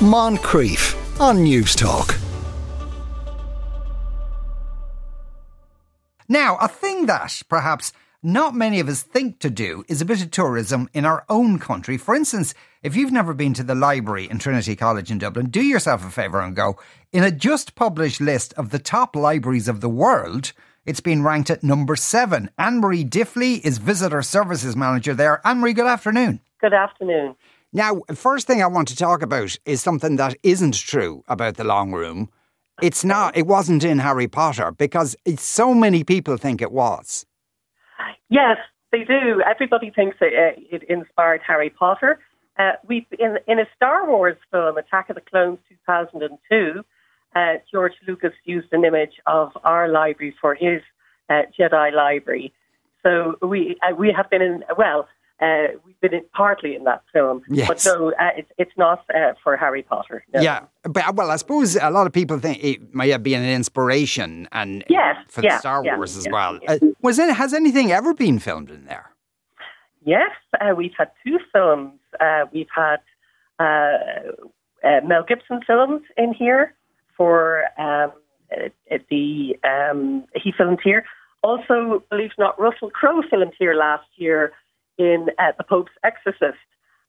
Moncrieff on Newstalk. Now, a thing that perhaps not many of us think to do is a bit of tourism in our own country. For instance, if you've never been to the library in Trinity College in Dublin, do yourself a favour and go. In a just published list of the top libraries of the world, it's been ranked at number seven. Anne Marie Diffley is Visitor Services Manager there. Anne Marie, good afternoon. Good afternoon. Now, first thing I want to talk about is something that isn't true about the long room. It's not, it wasn't in Harry Potter because so many people think it was. Yes, they do. Everybody thinks it, uh, it inspired Harry Potter. Uh, we in, in a Star Wars film, Attack of the Clones 2002, uh, George Lucas used an image of our library for his uh, Jedi library. So we uh, we have been in well uh, we've been in, partly in that film, yes. but no, uh, it's, it's not uh, for Harry Potter. No. Yeah, but uh, well, I suppose a lot of people think it might have been an inspiration and yes, for yeah, Star yeah, Wars as yeah, well. Uh, was it? Has anything ever been filmed in there? Yes, uh, we've had two films. we've had Mel Gibson films in here for um, the um, he filmed here. Also, believe it or not, Russell Crowe filmed here last year in uh, the Pope's Exorcist,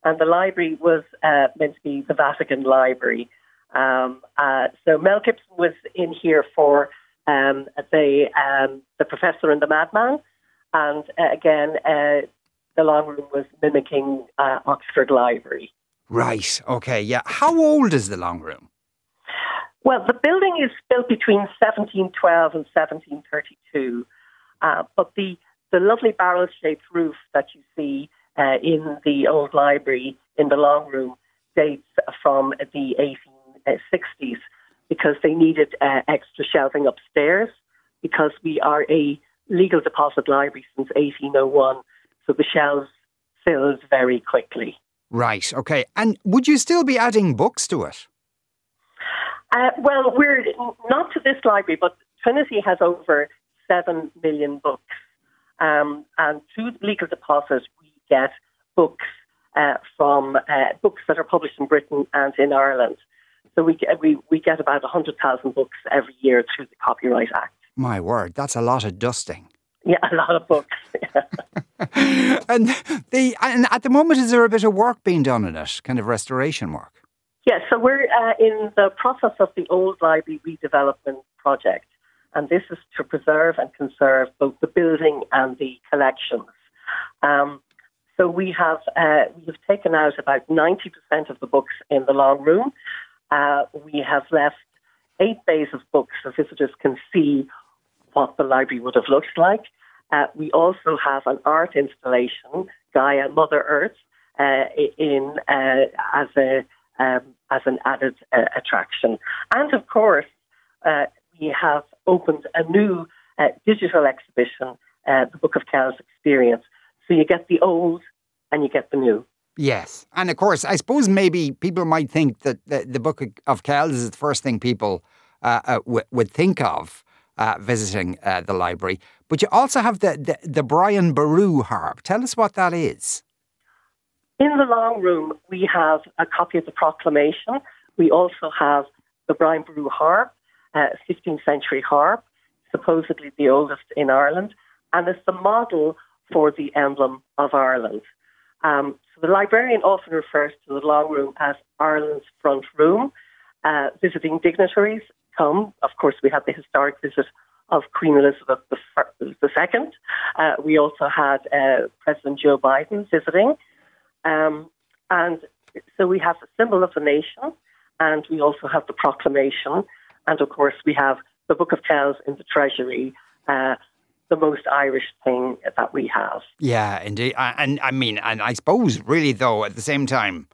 and the library was uh, meant to be the Vatican Library. Um, uh, so Mel Gibson was in here for um, the um, the Professor and the Madman, and uh, again uh, the long room was mimicking uh, Oxford Library. Right. Okay. Yeah. How old is the long room? Well, the building is built between 1712 and 1732, but the the lovely barrel shaped roof that you see uh, in the old library in the long room dates from the 1860s because they needed uh, extra shelving upstairs because we are a legal deposit library since 1801. So the shelves filled very quickly. Right, okay. And would you still be adding books to it? Uh, well, we're not to this library, but Trinity has over 7 million books. Um, and through the legal deposits, we get books uh, from uh, books that are published in Britain and in Ireland. So we get, we, we get about 100,000 books every year through the Copyright Act. My word, that's a lot of dusting. Yeah, a lot of books. and the and at the moment, is there a bit of work being done in it, kind of restoration work? Yes, yeah, so we're uh, in the process of the old library redevelopment project and this is to preserve and conserve both the building and the collections. Um, so we have uh, we have taken out about 90% of the books in the long room. Uh, we have left eight bays of books so visitors can see what the library would have looked like. Uh, we also have an art installation, Gaia Mother Earth, uh, in uh, as a um, as an added uh, attraction, and of course we have opened a new uh, digital exhibition, uh, the Book of Kells Experience. So you get the old and you get the new. Yes. And of course, I suppose maybe people might think that the, the Book of Kells is the first thing people uh, uh w- would think of uh, visiting uh, the library. But you also have the, the, the Brian Boru harp. Tell us what that is. In the long room, we have a copy of the proclamation. We also have the Brian Boru harp uh, 15th century harp, supposedly the oldest in Ireland, and it's the model for the emblem of Ireland. Um, so the librarian often refers to the long room as Ireland's front room. Uh, visiting dignitaries come. Of course, we had the historic visit of Queen Elizabeth II. Uh, we also had uh, President Joe Biden visiting. Um, and so we have the symbol of the nation, and we also have the proclamation. And of course, we have the Book of Kells in the Treasury. Uh, the most Irish thing that we have. Yeah, indeed. And I mean, and I suppose really though, at the same time,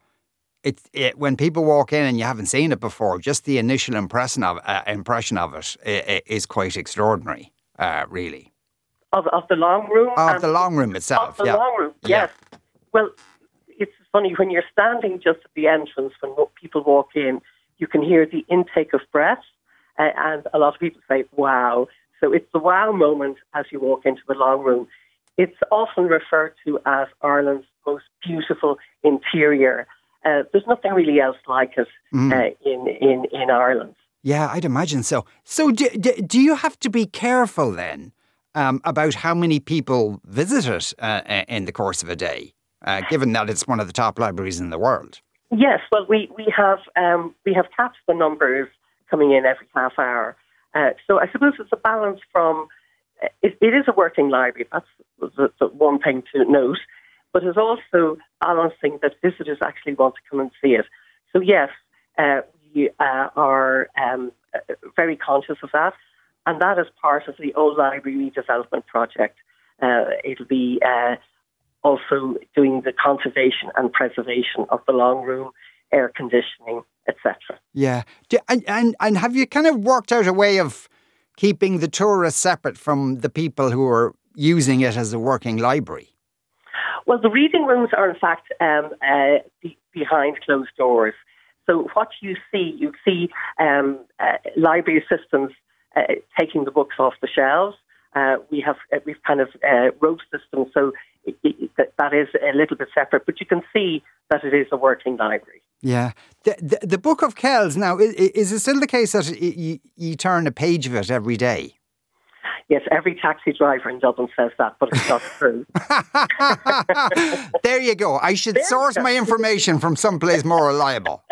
it's it, when people walk in and you haven't seen it before, just the initial impression of uh, impression of it, it is quite extraordinary, uh, really. Of, of the long room. Of the long room itself. Of the yeah. long room. Yes. Yeah. Well, it's funny when you're standing just at the entrance when people walk in, you can hear the intake of breath and a lot of people say, wow. So it's the wow moment as you walk into the long room. It's often referred to as Ireland's most beautiful interior. Uh, there's nothing really else like it mm. uh, in, in, in Ireland. Yeah, I'd imagine so. So, do, do, do you have to be careful then um, about how many people visit it uh, in the course of a day, uh, given that it's one of the top libraries in the world? Yes, well, we we have um, we have capped the numbers coming in every half hour. Uh, so I suppose it's a balance from it, it is a working library. That's the, the one thing to note but it's also balancing that visitors actually want to come and see it. So, yes, uh, we uh, are um, very conscious of that, and that is part of the Old Library Redevelopment Project. Uh, it'll be uh, also doing the conservation and preservation of the long room, air conditioning, etc. Yeah, and, and and have you kind of worked out a way of keeping the tourists separate from the people who are using it as a working library? Well, the reading rooms are in fact um, uh, be- behind closed doors. So what you see, you see um, uh, library assistants uh, taking the books off the shelves. Uh, we have uh, we've kind of uh, row systems, so it, it, that is a little bit separate. But you can see that it is a working library. Yeah, the the, the Book of Kells now is, is it still the case that you, you turn a page of it every day? Yes, every taxi driver in Dublin says that, but it's not true. there you go. I should there source my information from someplace more reliable.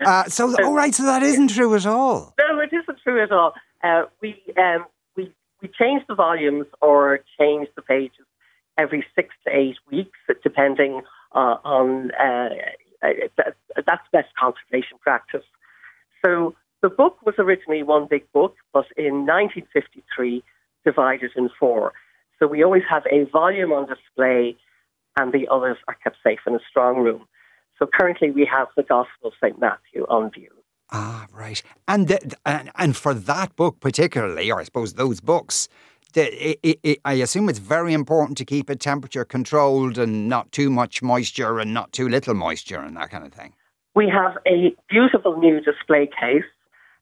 Uh, so, all right, so that isn't true at all. No, it isn't true at all. Uh, we um, we we change the volumes or change the pages every six to eight weeks, depending uh, on uh, uh, that's best conservation practice. So the book was originally one big book, but in 1953 divided in four. So we always have a volume on display and the others are kept safe in a strong room. So currently we have the Gospel of St. Matthew on view. Ah, right. And, the, and, and for that book particularly, or I suppose those books, the, it, it, I assume it's very important to keep it temperature controlled and not too much moisture and not too little moisture and that kind of thing. We have a beautiful new display case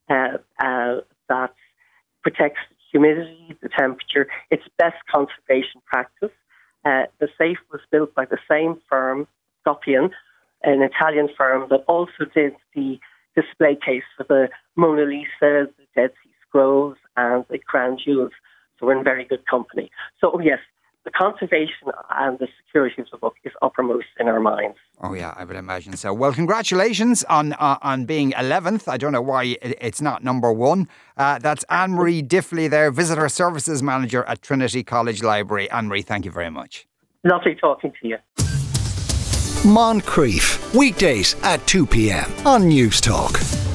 uh, uh, that protects humidity, the temperature. It's best conservation practice. Uh, the safe was built by the same firm, Goppion, an Italian firm that also did the display case for the Mona Lisa, the Dead Sea Scrolls, and the Crown Jewels. So we're in very good company. So, oh yes, the conservation and the security of the book is uppermost in our minds. Oh yeah, I would imagine so. Well, congratulations on uh, on being eleventh. I don't know why it's not number one. Uh, that's Anne Marie Diffley, there, visitor services manager at Trinity College Library. Anne Marie, thank you very much. Lovely talking to you. Moncrieff weekdays at two p.m. on Newstalk.